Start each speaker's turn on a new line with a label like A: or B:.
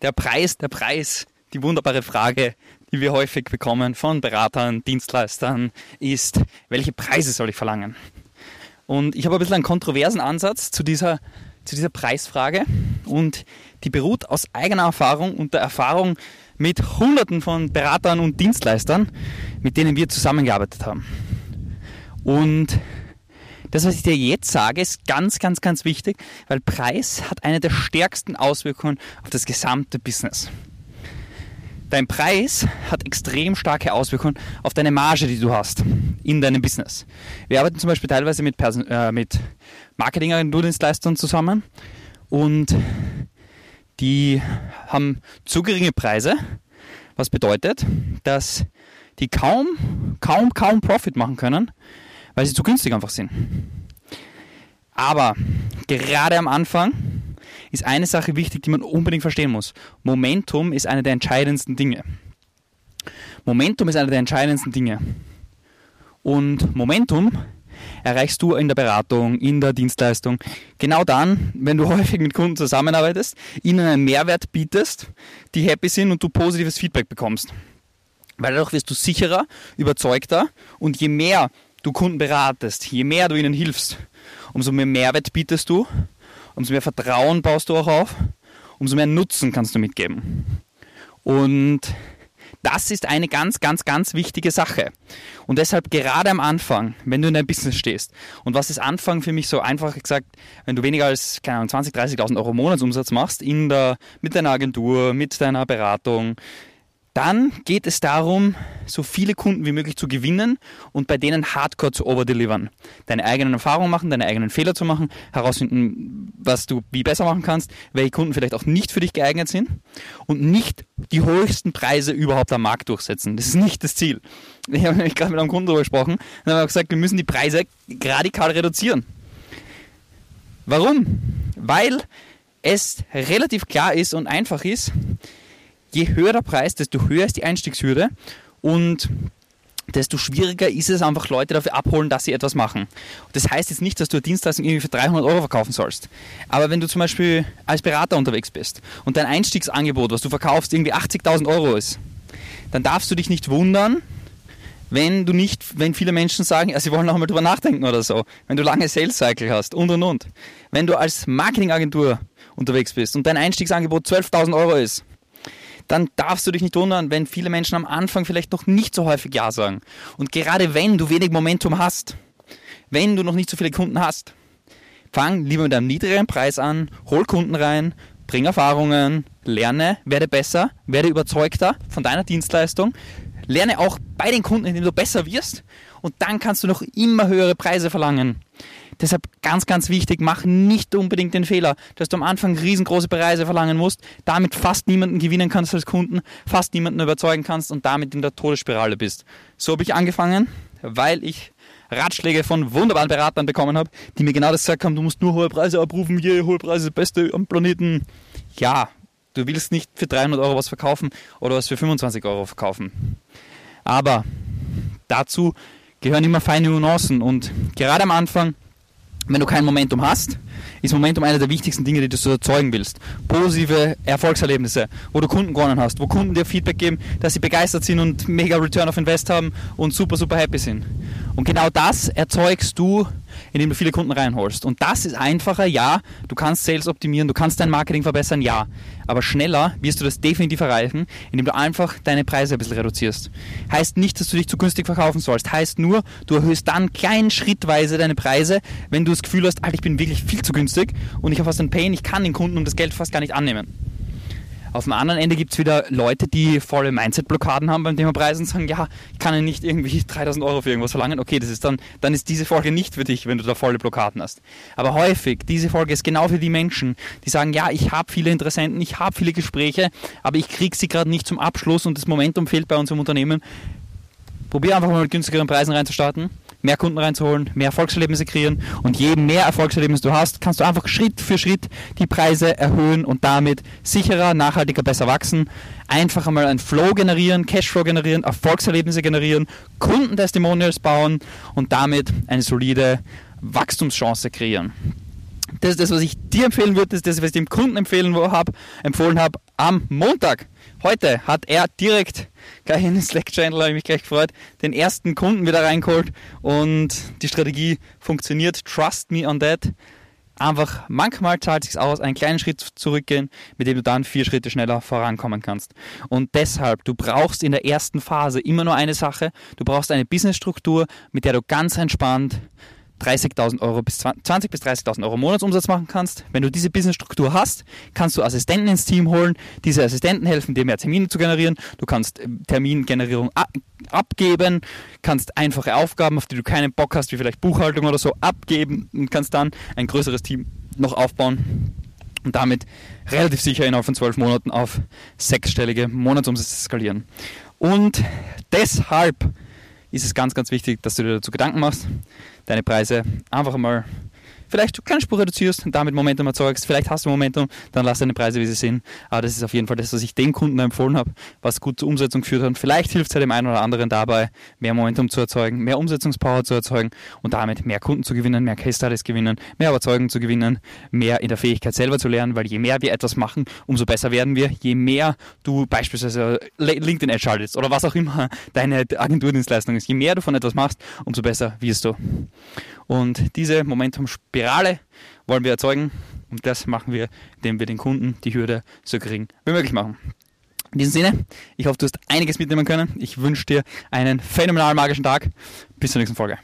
A: Der Preis, der Preis, die wunderbare Frage, die wir häufig bekommen von Beratern, Dienstleistern, ist, welche Preise soll ich verlangen? Und ich habe ein bisschen einen kontroversen Ansatz zu dieser, zu dieser Preisfrage und die beruht aus eigener Erfahrung und der Erfahrung mit Hunderten von Beratern und Dienstleistern, mit denen wir zusammengearbeitet haben. Und das, was ich dir jetzt sage, ist ganz, ganz, ganz wichtig, weil Preis hat eine der stärksten Auswirkungen auf das gesamte Business. Dein Preis hat extrem starke Auswirkungen auf deine Marge, die du hast in deinem Business. Wir arbeiten zum Beispiel teilweise mit, Person äh, mit Marketingagenturdienstleistern zusammen und die haben zu geringe Preise, was bedeutet, dass die kaum, kaum, kaum Profit machen können, weil sie zu günstig einfach sind. Aber gerade am Anfang ist eine Sache wichtig, die man unbedingt verstehen muss. Momentum ist eine der entscheidendsten Dinge. Momentum ist eine der entscheidendsten Dinge. Und Momentum erreichst du in der Beratung, in der Dienstleistung. Genau dann, wenn du häufig mit Kunden zusammenarbeitest, ihnen einen Mehrwert bietest, die happy sind und du positives Feedback bekommst. Weil dadurch wirst du sicherer, überzeugter und je mehr du Kunden beratest, je mehr du ihnen hilfst, umso mehr Mehrwert bietest du, umso mehr Vertrauen baust du auch auf, umso mehr Nutzen kannst du mitgeben. Und das ist eine ganz, ganz, ganz wichtige Sache. Und deshalb gerade am Anfang, wenn du in deinem Business stehst, und was ist Anfang für mich so einfach gesagt, wenn du weniger als, keine Ahnung, 20, 30.000 Euro Monatsumsatz machst in der, mit deiner Agentur, mit deiner Beratung, dann geht es darum, so viele Kunden wie möglich zu gewinnen und bei denen hardcore zu overdelivern. Deine eigenen Erfahrungen machen, deine eigenen Fehler zu machen, herausfinden, was du wie besser machen kannst, welche Kunden vielleicht auch nicht für dich geeignet sind und nicht die höchsten Preise überhaupt am Markt durchsetzen. Das ist nicht das Ziel. Ich habe nämlich gerade mit einem Kunden darüber gesprochen und habe gesagt, wir müssen die Preise radikal reduzieren. Warum? Weil es relativ klar ist und einfach ist, je höher der Preis, desto höher ist die Einstiegshürde und desto schwieriger ist es einfach, Leute dafür abholen, dass sie etwas machen. Das heißt jetzt nicht, dass du eine Dienstleistung irgendwie für 300 Euro verkaufen sollst. Aber wenn du zum Beispiel als Berater unterwegs bist und dein Einstiegsangebot, was du verkaufst, irgendwie 80.000 Euro ist, dann darfst du dich nicht wundern, wenn du nicht, wenn viele Menschen sagen, ja, sie wollen noch einmal drüber nachdenken oder so, wenn du lange Sales Cycle hast und und und. Wenn du als Marketingagentur unterwegs bist und dein Einstiegsangebot 12.000 Euro ist, dann darfst du dich nicht wundern, wenn viele Menschen am Anfang vielleicht noch nicht so häufig Ja sagen. Und gerade wenn du wenig Momentum hast, wenn du noch nicht so viele Kunden hast, fang lieber mit einem niedrigeren Preis an, hol Kunden rein, bring Erfahrungen, lerne, werde besser, werde überzeugter von deiner Dienstleistung, lerne auch bei den Kunden, indem du besser wirst und dann kannst du noch immer höhere Preise verlangen. Deshalb ganz, ganz wichtig, mach nicht unbedingt den Fehler, dass du am Anfang riesengroße Preise verlangen musst, damit fast niemanden gewinnen kannst als Kunden, fast niemanden überzeugen kannst und damit in der Todesspirale bist. So habe ich angefangen, weil ich Ratschläge von wunderbaren Beratern bekommen habe, die mir genau das gesagt haben, du musst nur hohe Preise abrufen, je hohe Preise, das Beste am Planeten. Ja, du willst nicht für 300 Euro was verkaufen oder was für 25 Euro verkaufen. Aber dazu gehören immer feine Nuancen und gerade am Anfang wenn du kein Momentum hast, ist Momentum eine der wichtigsten Dinge, die du so erzeugen willst. Positive Erfolgserlebnisse, wo du Kunden gewonnen hast, wo Kunden dir Feedback geben, dass sie begeistert sind und mega Return of Invest haben und super, super happy sind. Und genau das erzeugst du indem du viele Kunden reinholst. Und das ist einfacher, ja. Du kannst Sales optimieren, du kannst dein Marketing verbessern, ja. Aber schneller wirst du das definitiv erreichen, indem du einfach deine Preise ein bisschen reduzierst. Heißt nicht, dass du dich zu günstig verkaufen sollst. Heißt nur, du erhöhst dann klein schrittweise deine Preise, wenn du das Gefühl hast, Alter, ich bin wirklich viel zu günstig und ich habe fast einen Pain, ich kann den Kunden um das Geld fast gar nicht annehmen. Auf dem anderen Ende gibt es wieder Leute, die volle Mindset-Blockaden haben beim Thema Preisen und sagen, ja, ich kann ja nicht irgendwie 3000 Euro für irgendwas verlangen. Okay, das ist dann, dann ist diese Folge nicht für dich, wenn du da volle Blockaden hast. Aber häufig, diese Folge ist genau für die Menschen, die sagen, ja, ich habe viele Interessenten, ich habe viele Gespräche, aber ich kriege sie gerade nicht zum Abschluss und das Momentum fehlt bei uns im Unternehmen. Probier einfach mal mit günstigeren Preisen reinzustarten mehr Kunden reinzuholen, mehr Erfolgserlebnisse kreieren und je mehr Erfolgserlebnisse du hast, kannst du einfach Schritt für Schritt die Preise erhöhen und damit sicherer, nachhaltiger, besser wachsen. Einfach einmal einen Flow generieren, Cashflow generieren, Erfolgserlebnisse generieren, Kundentestimonials bauen und damit eine solide Wachstumschance kreieren. Das ist das, was ich dir empfehlen würde, das ist das, was ich dem Kunden empfehlen hab, empfohlen habe am Montag. Heute hat er direkt gleich in den Slack-Channel, habe ich mich gleich gefreut, den ersten Kunden wieder reingeholt und die Strategie funktioniert. Trust me on that. Einfach manchmal zahlt es sich aus, einen kleinen Schritt zurückgehen, mit dem du dann vier Schritte schneller vorankommen kannst. Und deshalb, du brauchst in der ersten Phase immer nur eine Sache. Du brauchst eine Businessstruktur, mit der du ganz entspannt 30.000 Euro bis 20 bis 30.000 Euro Monatsumsatz machen kannst. Wenn du diese Businessstruktur hast, kannst du Assistenten ins Team holen. Diese Assistenten helfen dir mehr Termine zu generieren. Du kannst ähm, Termingenerierung abgeben, kannst einfache Aufgaben, auf die du keinen Bock hast, wie vielleicht Buchhaltung oder so, abgeben und kannst dann ein größeres Team noch aufbauen und damit relativ sicher innerhalb von zwölf Monaten auf sechsstellige Monatsumsätze skalieren. Und deshalb ist es ganz, ganz wichtig, dass du dir dazu Gedanken machst, deine Preise einfach mal vielleicht keine Spur reduzierst und damit Momentum erzeugst. Vielleicht hast du Momentum, dann lass deine Preise, wie sie sind. Aber das ist auf jeden Fall das, was ich dem Kunden empfohlen habe, was gut zur Umsetzung geführt hat. Und vielleicht hilft es ja dem einen oder anderen dabei, mehr Momentum zu erzeugen, mehr Umsetzungspower zu erzeugen und damit mehr Kunden zu gewinnen, mehr Case Studies gewinnen, mehr Überzeugung zu gewinnen, mehr in der Fähigkeit selber zu lernen, weil je mehr wir etwas machen, umso besser werden wir. Je mehr du beispielsweise LinkedIn Ad schaltest oder was auch immer deine Agenturdienstleistung ist, je mehr du von etwas machst, umso besser wirst du. Und diese Momentum-Spirale wollen wir erzeugen und das machen wir, indem wir den Kunden die Hürde so gering wie möglich machen. In diesem Sinne, ich hoffe, du hast einiges mitnehmen können. Ich wünsche dir einen phänomenal magischen Tag. Bis zur nächsten Folge.